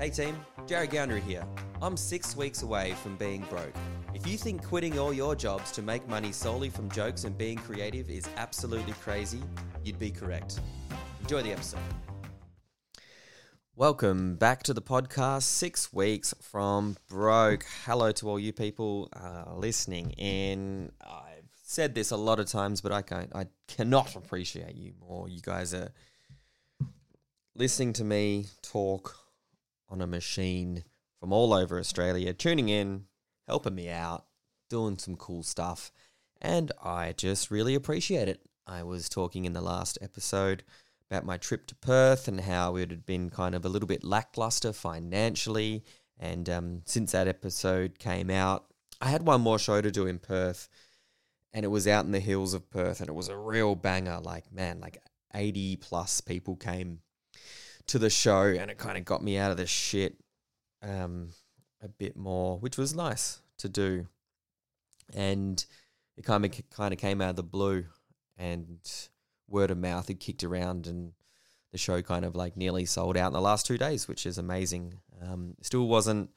Hey team, Jared Gounder here. I'm six weeks away from being broke. If you think quitting all your jobs to make money solely from jokes and being creative is absolutely crazy, you'd be correct. Enjoy the episode. Welcome back to the podcast, six weeks from broke. Hello to all you people uh, listening in. I've said this a lot of times, but I can't, I cannot appreciate you more. You guys are listening to me talk on a machine from all over Australia, tuning in, helping me out, doing some cool stuff, and I just really appreciate it. I was talking in the last episode about my trip to Perth and how it had been kind of a little bit lackluster financially. And um, since that episode came out, I had one more show to do in Perth, and it was out in the hills of Perth, and it was a real banger. Like, man, like 80 plus people came to the show, and it kind of got me out of the shit um, a bit more, which was nice to do. And it kind of kind of came out of the blue, and word of mouth had kicked around, and the show kind of like nearly sold out in the last two days, which is amazing. Um, still wasn't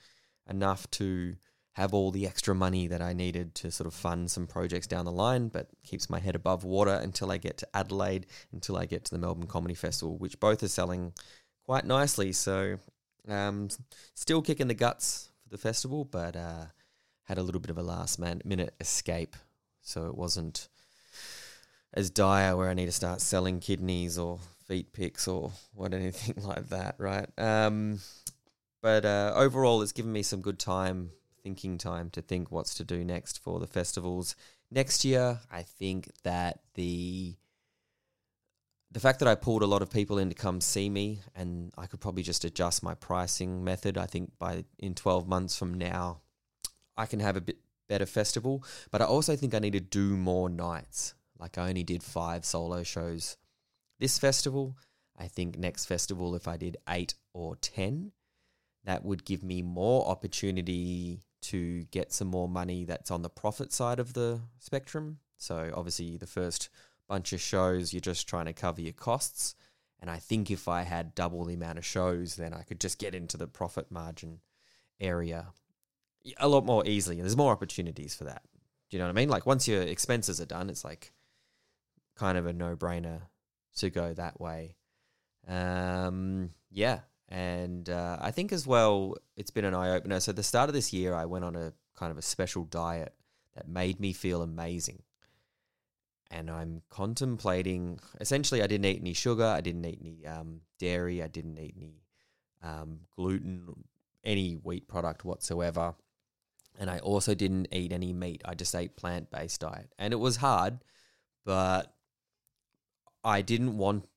enough to have all the extra money that I needed to sort of fund some projects down the line, but keeps my head above water until I get to Adelaide, until I get to the Melbourne Comedy Festival, which both are selling quite nicely. So, um, still kicking the guts for the festival, but uh, had a little bit of a last man- minute escape. So it wasn't as dire where I need to start selling kidneys or feet pics or what anything like that, right? Um, but uh, overall, it's given me some good time, thinking time to think what's to do next for the festivals next year. I think that the the fact that I pulled a lot of people in to come see me, and I could probably just adjust my pricing method. I think by in twelve months from now, I can have a bit better festival. But I also think I need to do more nights. Like I only did five solo shows this festival. I think next festival, if I did eight or ten, that would give me more opportunity to get some more money that's on the profit side of the spectrum. So obviously the first bunch of shows, you're just trying to cover your costs. And I think if I had double the amount of shows, then I could just get into the profit margin area a lot more easily. And there's more opportunities for that. Do you know what I mean? Like once your expenses are done, it's like kind of a no brainer to go that way. Um, yeah. And uh, I think as well, it's been an eye opener. So, the start of this year, I went on a kind of a special diet that made me feel amazing and I'm contemplating. Essentially, I didn't eat any sugar. I didn't eat any um, dairy. I didn't eat any um, gluten, any wheat product whatsoever. And I also didn't eat any meat. I just ate plant based diet, and it was hard, but I didn't want.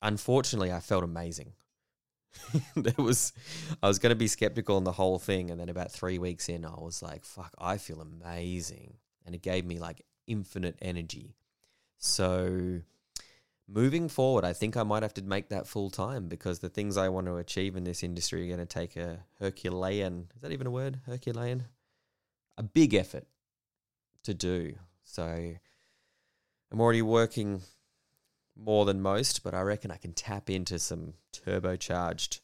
Unfortunately, I felt amazing. there was, I was going to be skeptical on the whole thing, and then about three weeks in, I was like, "Fuck, I feel amazing," and it gave me like infinite energy. So moving forward, I think I might have to make that full time because the things I want to achieve in this industry are going to take a Herculean, is that even a word? Herculean? A big effort to do. So I'm already working more than most, but I reckon I can tap into some turbocharged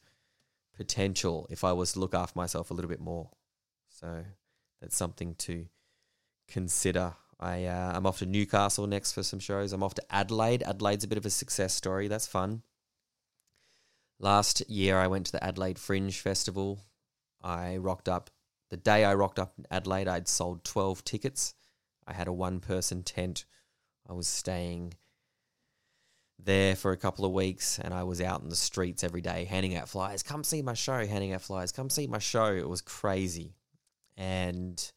potential if I was to look after myself a little bit more. So that's something to consider I uh, I'm off to Newcastle next for some shows. I'm off to Adelaide. Adelaide's a bit of a success story. That's fun. Last year I went to the Adelaide Fringe Festival. I rocked up the day I rocked up in Adelaide. I'd sold 12 tickets. I had a one person tent. I was staying there for a couple of weeks and I was out in the streets every day handing out flyers. Come see my show, handing out flyers. Come see my show. It was crazy. And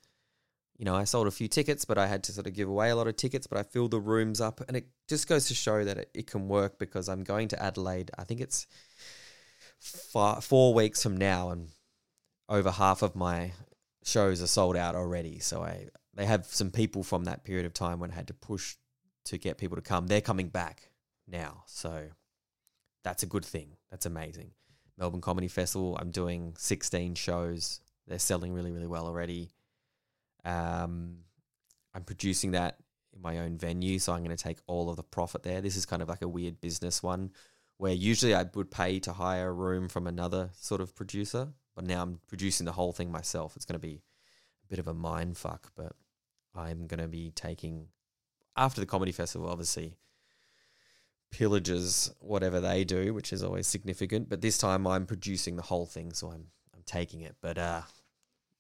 you know, I sold a few tickets, but I had to sort of give away a lot of tickets, but I filled the rooms up. And it just goes to show that it, it can work because I'm going to Adelaide. I think it's far, four weeks from now, and over half of my shows are sold out already. So I they have some people from that period of time when I had to push to get people to come. They're coming back now. So that's a good thing. That's amazing. Melbourne Comedy Festival, I'm doing 16 shows. They're selling really, really well already. Um, I'm producing that in my own venue, so I'm going to take all of the profit there. This is kind of like a weird business one where usually I would pay to hire a room from another sort of producer, but now I'm producing the whole thing myself. It's going to be a bit of a mind fuck, but I'm going to be taking after the comedy festival, obviously pillages whatever they do, which is always significant. But this time I'm producing the whole thing, so I'm I'm taking it. But uh,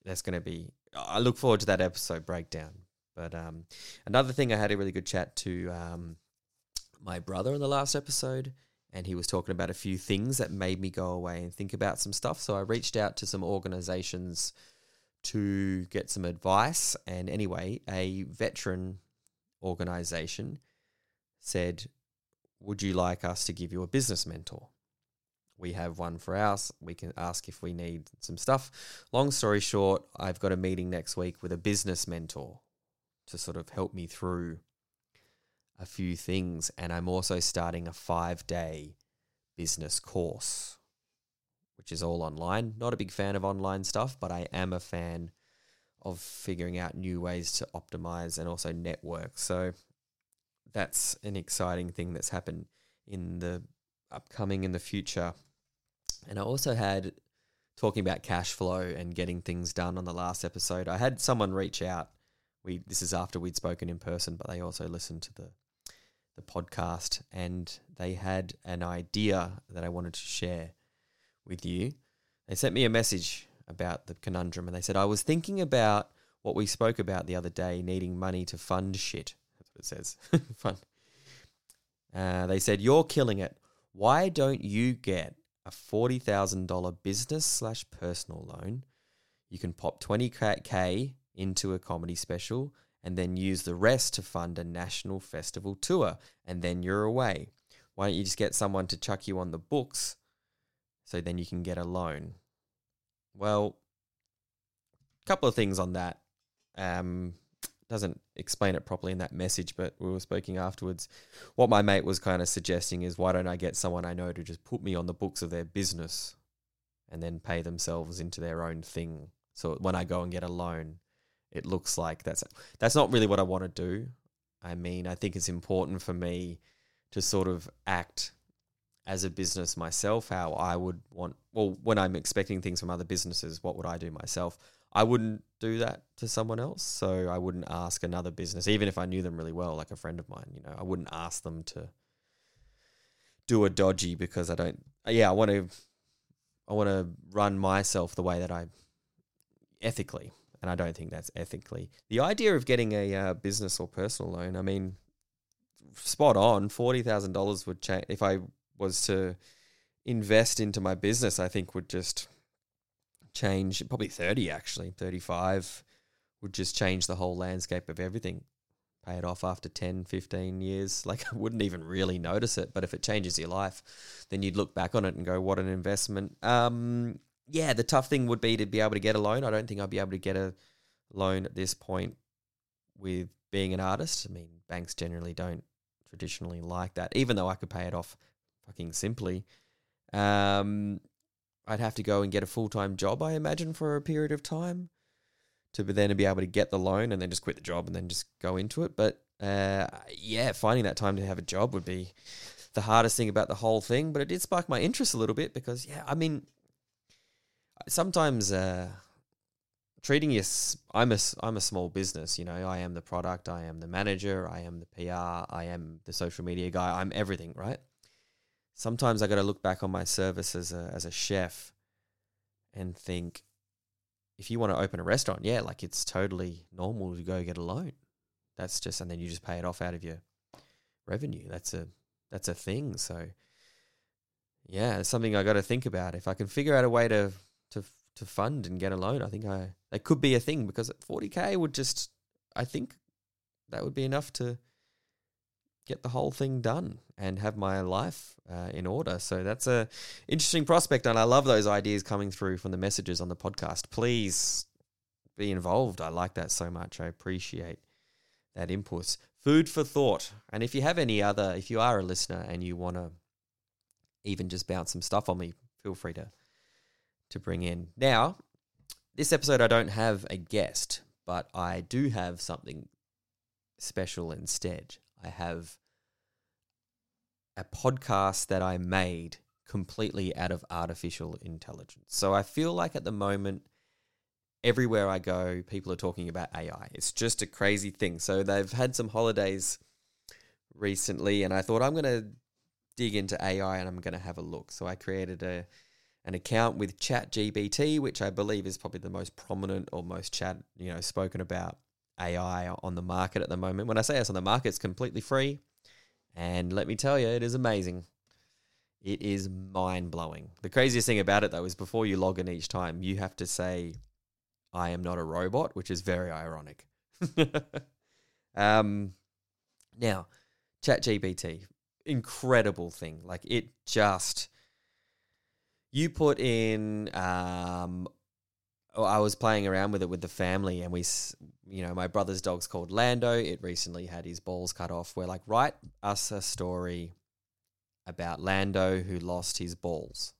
that's going to be. I look forward to that episode breakdown. But um, another thing, I had a really good chat to um, my brother in the last episode, and he was talking about a few things that made me go away and think about some stuff. So I reached out to some organizations to get some advice. And anyway, a veteran organization said, Would you like us to give you a business mentor? We have one for ours. We can ask if we need some stuff. Long story short, I've got a meeting next week with a business mentor to sort of help me through a few things. And I'm also starting a five day business course, which is all online. Not a big fan of online stuff, but I am a fan of figuring out new ways to optimize and also network. So that's an exciting thing that's happened in the upcoming in the future. And I also had talking about cash flow and getting things done on the last episode. I had someone reach out. We this is after we'd spoken in person, but they also listened to the the podcast and they had an idea that I wanted to share with you. They sent me a message about the conundrum and they said, I was thinking about what we spoke about the other day, needing money to fund shit. That's what it says. Fun. Uh, they said, You're killing it. Why don't you get a $40,000 business slash personal loan? You can pop 20K into a comedy special and then use the rest to fund a national festival tour, and then you're away. Why don't you just get someone to chuck you on the books so then you can get a loan? Well, a couple of things on that. Um, doesn't explain it properly in that message, but we were speaking afterwards. What my mate was kind of suggesting is why don't I get someone I know to just put me on the books of their business and then pay themselves into their own thing. So when I go and get a loan, it looks like that's that's not really what I want to do. I mean, I think it's important for me to sort of act as a business myself how I would want well when I'm expecting things from other businesses what would I do myself I wouldn't do that to someone else so I wouldn't ask another business even if I knew them really well like a friend of mine you know I wouldn't ask them to do a dodgy because I don't yeah I want to I want to run myself the way that I ethically and I don't think that's ethically. The idea of getting a uh, business or personal loan, I mean, spot on. Forty thousand dollars would change if I was to invest into my business. I think would just change. Probably thirty actually, thirty five would just change the whole landscape of everything. Pay it off after 10, 15 years. Like I wouldn't even really notice it. But if it changes your life, then you'd look back on it and go, what an investment. Um, yeah, the tough thing would be to be able to get a loan. I don't think I'd be able to get a loan at this point with being an artist. I mean, banks generally don't traditionally like that, even though I could pay it off fucking simply. Um, I'd have to go and get a full time job, I imagine, for a period of time to then be able to get the loan and then just quit the job and then just go into it. But uh, yeah, finding that time to have a job would be the hardest thing about the whole thing. But it did spark my interest a little bit because, yeah, I mean, sometimes uh, treating you, I'm a, I'm a small business, you know, I am the product, I am the manager, I am the PR, I am the social media guy, I'm everything, right? Sometimes I got to look back on my service as a, as a chef and think, if you want to open a restaurant, yeah, like it's totally normal to go get a loan. That's just, and then you just pay it off out of your revenue. That's a, that's a thing. So, yeah, it's something I got to think about. If I can figure out a way to to to fund and get a loan. I think I that could be a thing because 40k would just I think that would be enough to get the whole thing done and have my life uh, in order. So that's a interesting prospect, and I love those ideas coming through from the messages on the podcast. Please be involved. I like that so much. I appreciate that input. Food for thought. And if you have any other, if you are a listener and you want to even just bounce some stuff on me, feel free to to bring in. Now, this episode, I don't have a guest, but I do have something special instead. I have a podcast that I made completely out of artificial intelligence. So I feel like at the moment, everywhere I go, people are talking about AI. It's just a crazy thing. So they've had some holidays recently, and I thought I'm going to dig into AI and I'm going to have a look. So I created a an account with ChatGPT, which I believe is probably the most prominent or most chat, you know, spoken about AI on the market at the moment. When I say it's on the market, it's completely free. And let me tell you, it is amazing. It is mind blowing. The craziest thing about it, though, is before you log in each time, you have to say, I am not a robot, which is very ironic. um, now, ChatGPT, incredible thing. Like it just you put in um I was playing around with it with the family and we you know my brother's dog's called Lando. It recently had his balls cut off. We're like write us a story about Lando who lost his balls.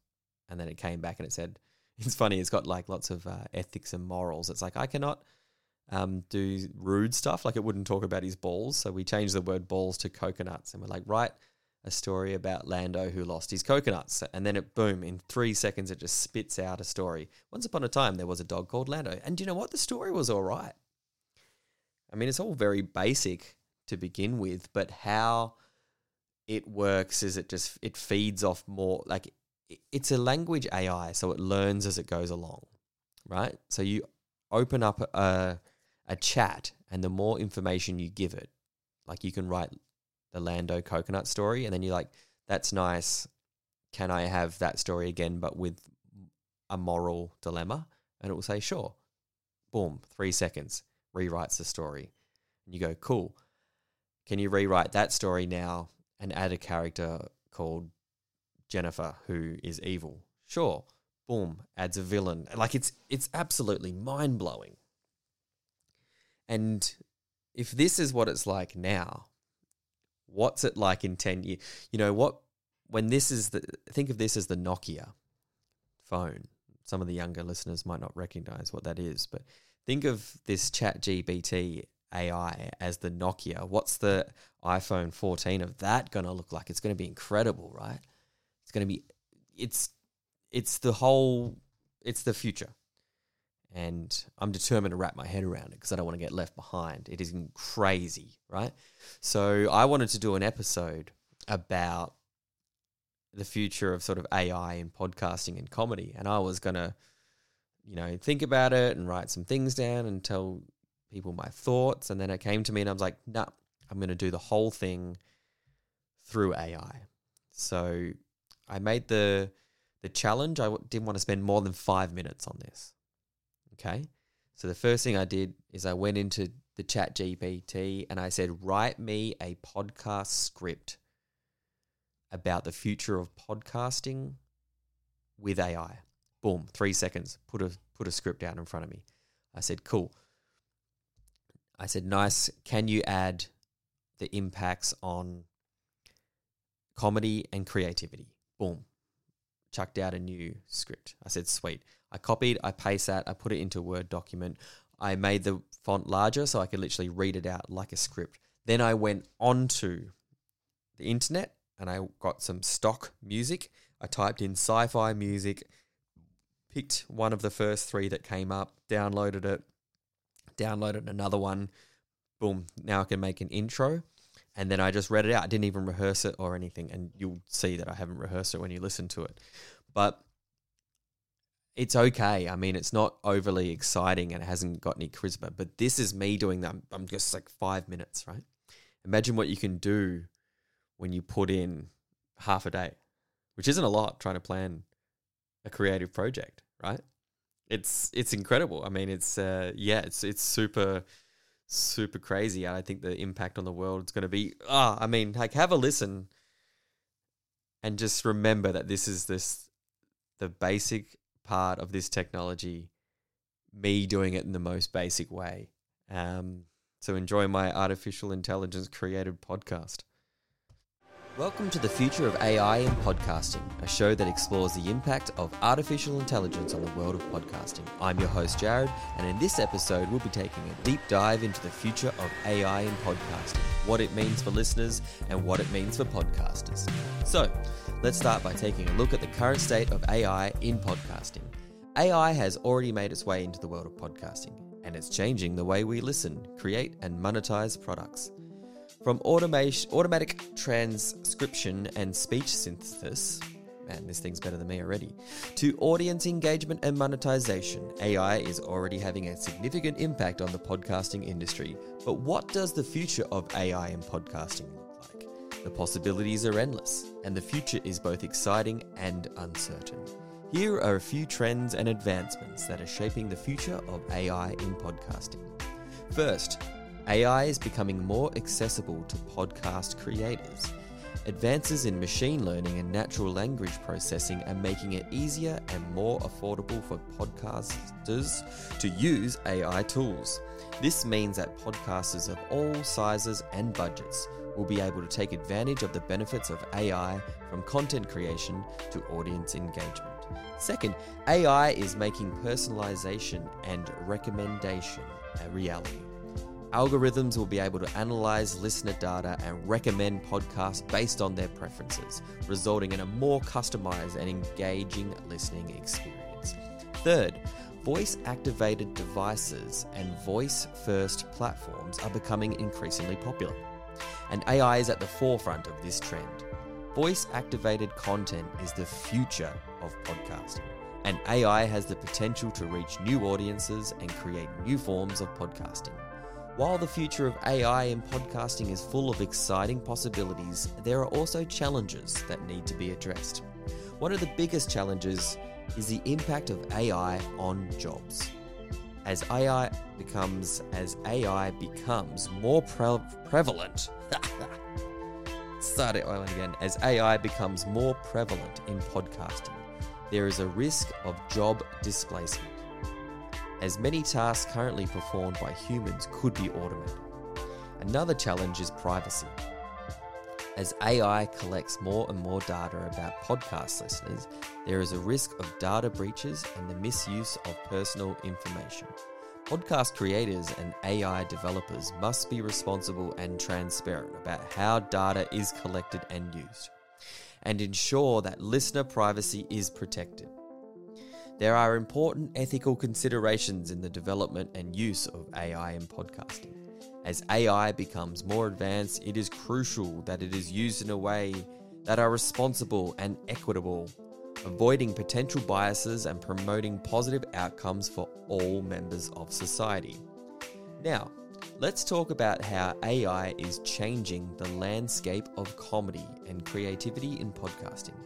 And then it came back and it said it's funny it's got like lots of uh, ethics and morals. It's like I cannot um, do rude stuff. Like it wouldn't talk about his balls. So we changed the word balls to coconuts. And we're like write a story about Lando who lost his coconuts. And then it, boom, in three seconds, it just spits out a story. Once upon a time, there was a dog called Lando. And do you know what? The story was all right. I mean, it's all very basic to begin with, but how it works is it just, it feeds off more, like it's a language AI, so it learns as it goes along, right? So you open up a, a chat, and the more information you give it, like you can write the Lando coconut story, and then you're like, that's nice. Can I have that story again, but with a moral dilemma? And it will say, sure. Boom, three seconds, rewrites the story. And you go, cool. Can you rewrite that story now and add a character called Jennifer who is evil? Sure. Boom, adds a villain. Like it's it's absolutely mind blowing. And if this is what it's like now, what's it like in 10 years? You know, what, when this is the, think of this as the Nokia phone. Some of the younger listeners might not recognize what that is, but think of this chat GBT AI as the Nokia. What's the iPhone 14 of that going to look like? It's going to be incredible, right? It's going to be, it's, it's the whole, it's the future and I'm determined to wrap my head around it because I don't want to get left behind. It is crazy, right? So I wanted to do an episode about the future of sort of AI and podcasting and comedy, and I was gonna, you know, think about it and write some things down and tell people my thoughts, and then it came to me and I was like, nah, I'm gonna do the whole thing through AI. So I made the the challenge. I didn't want to spend more than five minutes on this. Okay. So the first thing I did is I went into the chat GPT and I said, write me a podcast script about the future of podcasting with AI. Boom, three seconds. Put a put a script out in front of me. I said, cool. I said, nice. Can you add the impacts on comedy and creativity? Boom. Chucked out a new script. I said, sweet. I copied, I paste that, I put it into a Word document. I made the font larger so I could literally read it out like a script. Then I went onto the internet and I got some stock music. I typed in sci fi music, picked one of the first three that came up, downloaded it, downloaded another one. Boom, now I can make an intro. And then I just read it out. I didn't even rehearse it or anything. And you'll see that I haven't rehearsed it when you listen to it. But it's okay. I mean, it's not overly exciting and it hasn't got any charisma, but this is me doing that. I'm just like five minutes, right? Imagine what you can do when you put in half a day, which isn't a lot trying to plan a creative project, right? It's it's incredible. I mean, it's uh, yeah, it's it's super super crazy. I think the impact on the world is going to be. Ah, I mean, like have a listen and just remember that this is this the basic part of this technology, me doing it in the most basic way. Um, so enjoy my artificial intelligence created podcast. Welcome to the Future of AI in Podcasting, a show that explores the impact of artificial intelligence on the world of podcasting. I'm your host, Jared, and in this episode, we'll be taking a deep dive into the future of AI in podcasting, what it means for listeners, and what it means for podcasters. So, let's start by taking a look at the current state of AI in podcasting. AI has already made its way into the world of podcasting, and it's changing the way we listen, create, and monetize products. From automation, automatic transcription and speech synthesis, man, this thing's better than me already, to audience engagement and monetization, AI is already having a significant impact on the podcasting industry. But what does the future of AI in podcasting look like? The possibilities are endless, and the future is both exciting and uncertain. Here are a few trends and advancements that are shaping the future of AI in podcasting. First, AI is becoming more accessible to podcast creators. Advances in machine learning and natural language processing are making it easier and more affordable for podcasters to use AI tools. This means that podcasters of all sizes and budgets will be able to take advantage of the benefits of AI from content creation to audience engagement. Second, AI is making personalization and recommendation a reality. Algorithms will be able to analyze listener data and recommend podcasts based on their preferences, resulting in a more customized and engaging listening experience. Third, voice activated devices and voice first platforms are becoming increasingly popular. And AI is at the forefront of this trend. Voice activated content is the future of podcasting, and AI has the potential to reach new audiences and create new forms of podcasting. While the future of AI in podcasting is full of exciting possibilities, there are also challenges that need to be addressed. One of the biggest challenges is the impact of AI on jobs. As AI becomes as AI becomes more pre- prevalent. Start it again. As AI becomes more prevalent in podcasting, there is a risk of job displacement as many tasks currently performed by humans could be automated. Another challenge is privacy. As AI collects more and more data about podcast listeners, there is a risk of data breaches and the misuse of personal information. Podcast creators and AI developers must be responsible and transparent about how data is collected and used, and ensure that listener privacy is protected. There are important ethical considerations in the development and use of AI in podcasting. As AI becomes more advanced, it is crucial that it is used in a way that are responsible and equitable, avoiding potential biases and promoting positive outcomes for all members of society. Now, let's talk about how AI is changing the landscape of comedy and creativity in podcasting.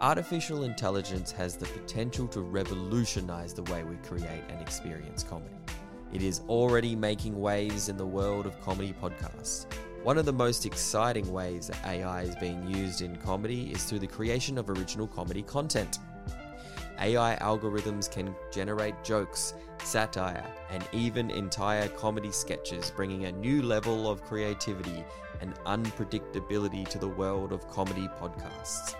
Artificial intelligence has the potential to revolutionize the way we create and experience comedy. It is already making waves in the world of comedy podcasts. One of the most exciting ways that AI is being used in comedy is through the creation of original comedy content. AI algorithms can generate jokes, satire, and even entire comedy sketches, bringing a new level of creativity and unpredictability to the world of comedy podcasts.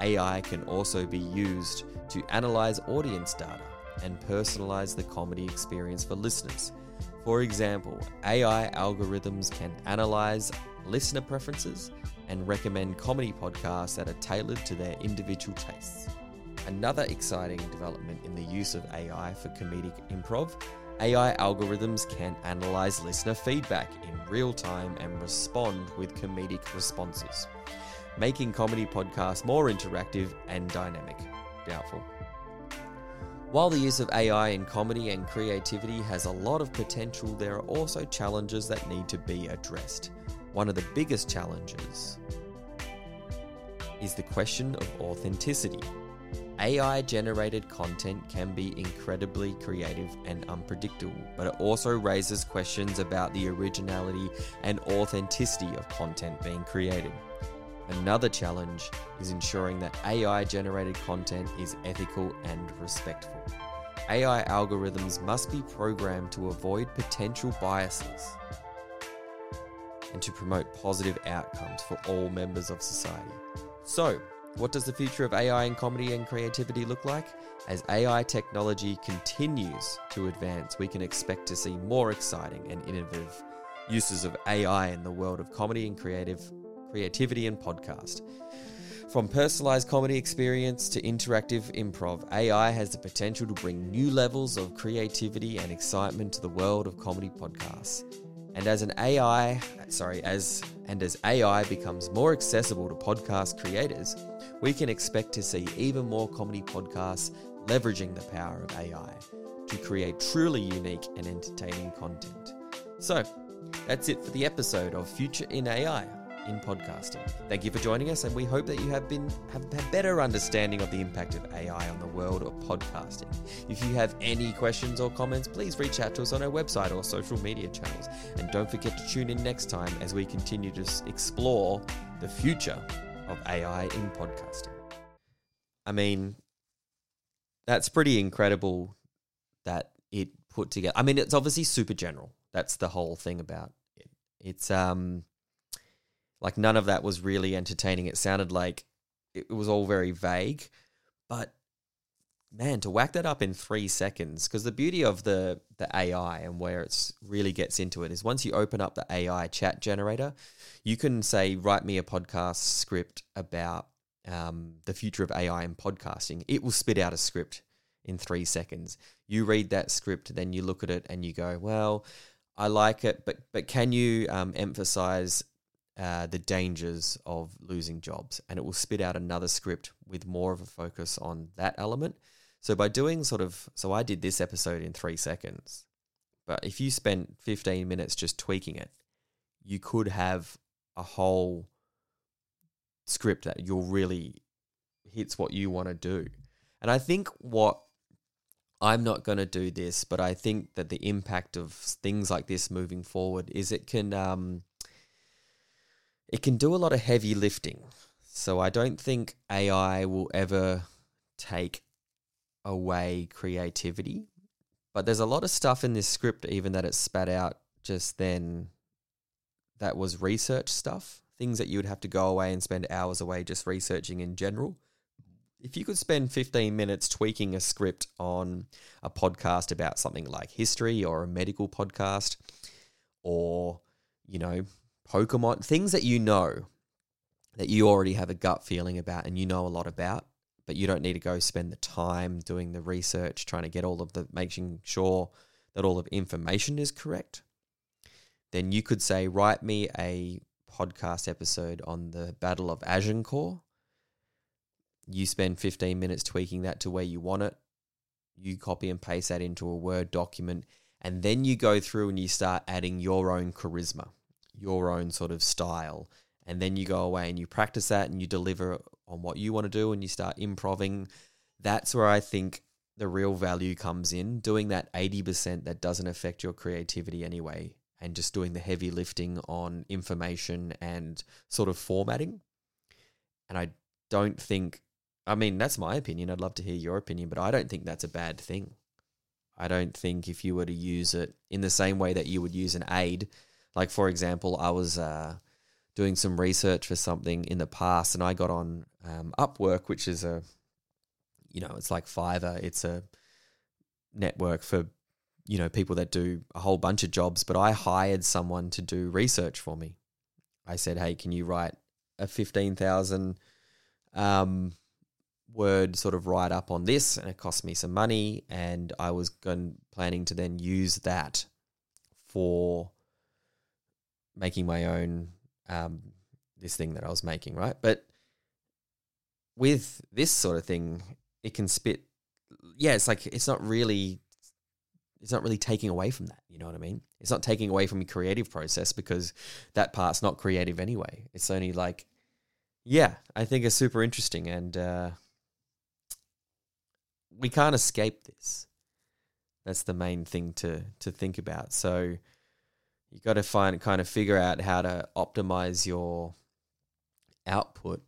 AI can also be used to analyze audience data and personalize the comedy experience for listeners. For example, AI algorithms can analyze listener preferences and recommend comedy podcasts that are tailored to their individual tastes. Another exciting development in the use of AI for comedic improv, AI algorithms can analyze listener feedback in real time and respond with comedic responses making comedy podcasts more interactive and dynamic. Doubtful. While the use of AI in comedy and creativity has a lot of potential, there are also challenges that need to be addressed. One of the biggest challenges is the question of authenticity. AI generated content can be incredibly creative and unpredictable, but it also raises questions about the originality and authenticity of content being created. Another challenge is ensuring that AI generated content is ethical and respectful. AI algorithms must be programmed to avoid potential biases. and to promote positive outcomes for all members of society. So, what does the future of AI in comedy and creativity look like? As AI technology continues to advance, we can expect to see more exciting and innovative uses of AI in the world of comedy and creative creativity and podcast. From personalized comedy experience to interactive improv, AI has the potential to bring new levels of creativity and excitement to the world of comedy podcasts. And as an AI, sorry, as and as AI becomes more accessible to podcast creators, we can expect to see even more comedy podcasts leveraging the power of AI to create truly unique and entertaining content. So, that's it for the episode of Future in AI in podcasting. Thank you for joining us, and we hope that you have been have a better understanding of the impact of AI on the world of podcasting. If you have any questions or comments, please reach out to us on our website or social media channels. And don't forget to tune in next time as we continue to explore the future of AI in podcasting. I mean, that's pretty incredible that it put together. I mean, it's obviously super general. That's the whole thing about it. It's um like none of that was really entertaining. It sounded like it was all very vague, but man, to whack that up in three seconds, because the beauty of the the AI and where it's really gets into it is once you open up the AI chat generator, you can say, write me a podcast script about um, the future of AI and podcasting. It will spit out a script in three seconds. You read that script, then you look at it and you go, well, I like it, but but can you um, emphasize uh, the dangers of losing jobs? And it will spit out another script with more of a focus on that element. So by doing sort of, so I did this episode in three seconds, but if you spent 15 minutes just tweaking it, you could have a whole script that you'll really hits what you want to do. And I think what I'm not going to do this, but I think that the impact of things like this moving forward is it can um, it can do a lot of heavy lifting. So I don't think AI will ever take away creativity. But there's a lot of stuff in this script, even that it spat out just then, that was research stuff, things that you would have to go away and spend hours away just researching in general. If you could spend 15 minutes tweaking a script on a podcast about something like history or a medical podcast or, you know, Pokemon, things that you know that you already have a gut feeling about and you know a lot about, but you don't need to go spend the time doing the research, trying to get all of the, making sure that all of information is correct, then you could say, write me a podcast episode on the Battle of Agincourt. You spend 15 minutes tweaking that to where you want it. You copy and paste that into a Word document, and then you go through and you start adding your own charisma, your own sort of style. And then you go away and you practice that and you deliver on what you want to do and you start improving. That's where I think the real value comes in doing that 80% that doesn't affect your creativity anyway and just doing the heavy lifting on information and sort of formatting. And I don't think, I mean, that's my opinion. I'd love to hear your opinion, but I don't think that's a bad thing. I don't think if you were to use it in the same way that you would use an aid, like for example, I was uh, doing some research for something in the past, and I got on um, Upwork, which is a, you know, it's like Fiverr. It's a network for, you know, people that do a whole bunch of jobs. But I hired someone to do research for me. I said, "Hey, can you write a fifteen thousand um, word sort of write up on this?" And it cost me some money, and I was going planning to then use that for making my own um, this thing that I was making, right? But with this sort of thing, it can spit. Yeah, it's like it's not really, it's not really taking away from that. You know what I mean? It's not taking away from your creative process because that part's not creative anyway. It's only like, yeah, I think it's super interesting, and uh, we can't escape this. That's the main thing to to think about. So you got to find kind of figure out how to optimize your output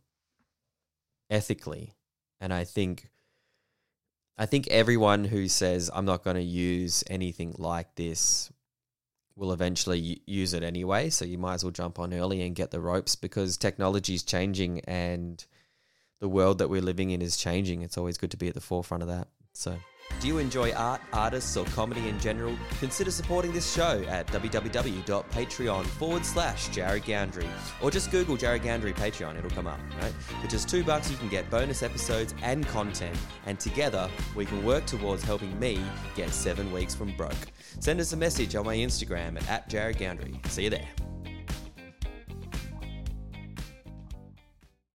ethically and i think i think everyone who says i'm not going to use anything like this will eventually use it anyway. So you might as well jump on early and get the ropes because technology is changing and the world that we're living in is changing. It's always good to be at the forefront of that. So. Do you enjoy art, artists, or comedy in general? Consider supporting this show at www.patreon forward slash Jared. Or just Google Jared Patreon, it'll come up, right? For just two bucks, you can get bonus episodes and content, and together we can work towards helping me get seven weeks from broke. Send us a message on my Instagram at, at Jared. See you there.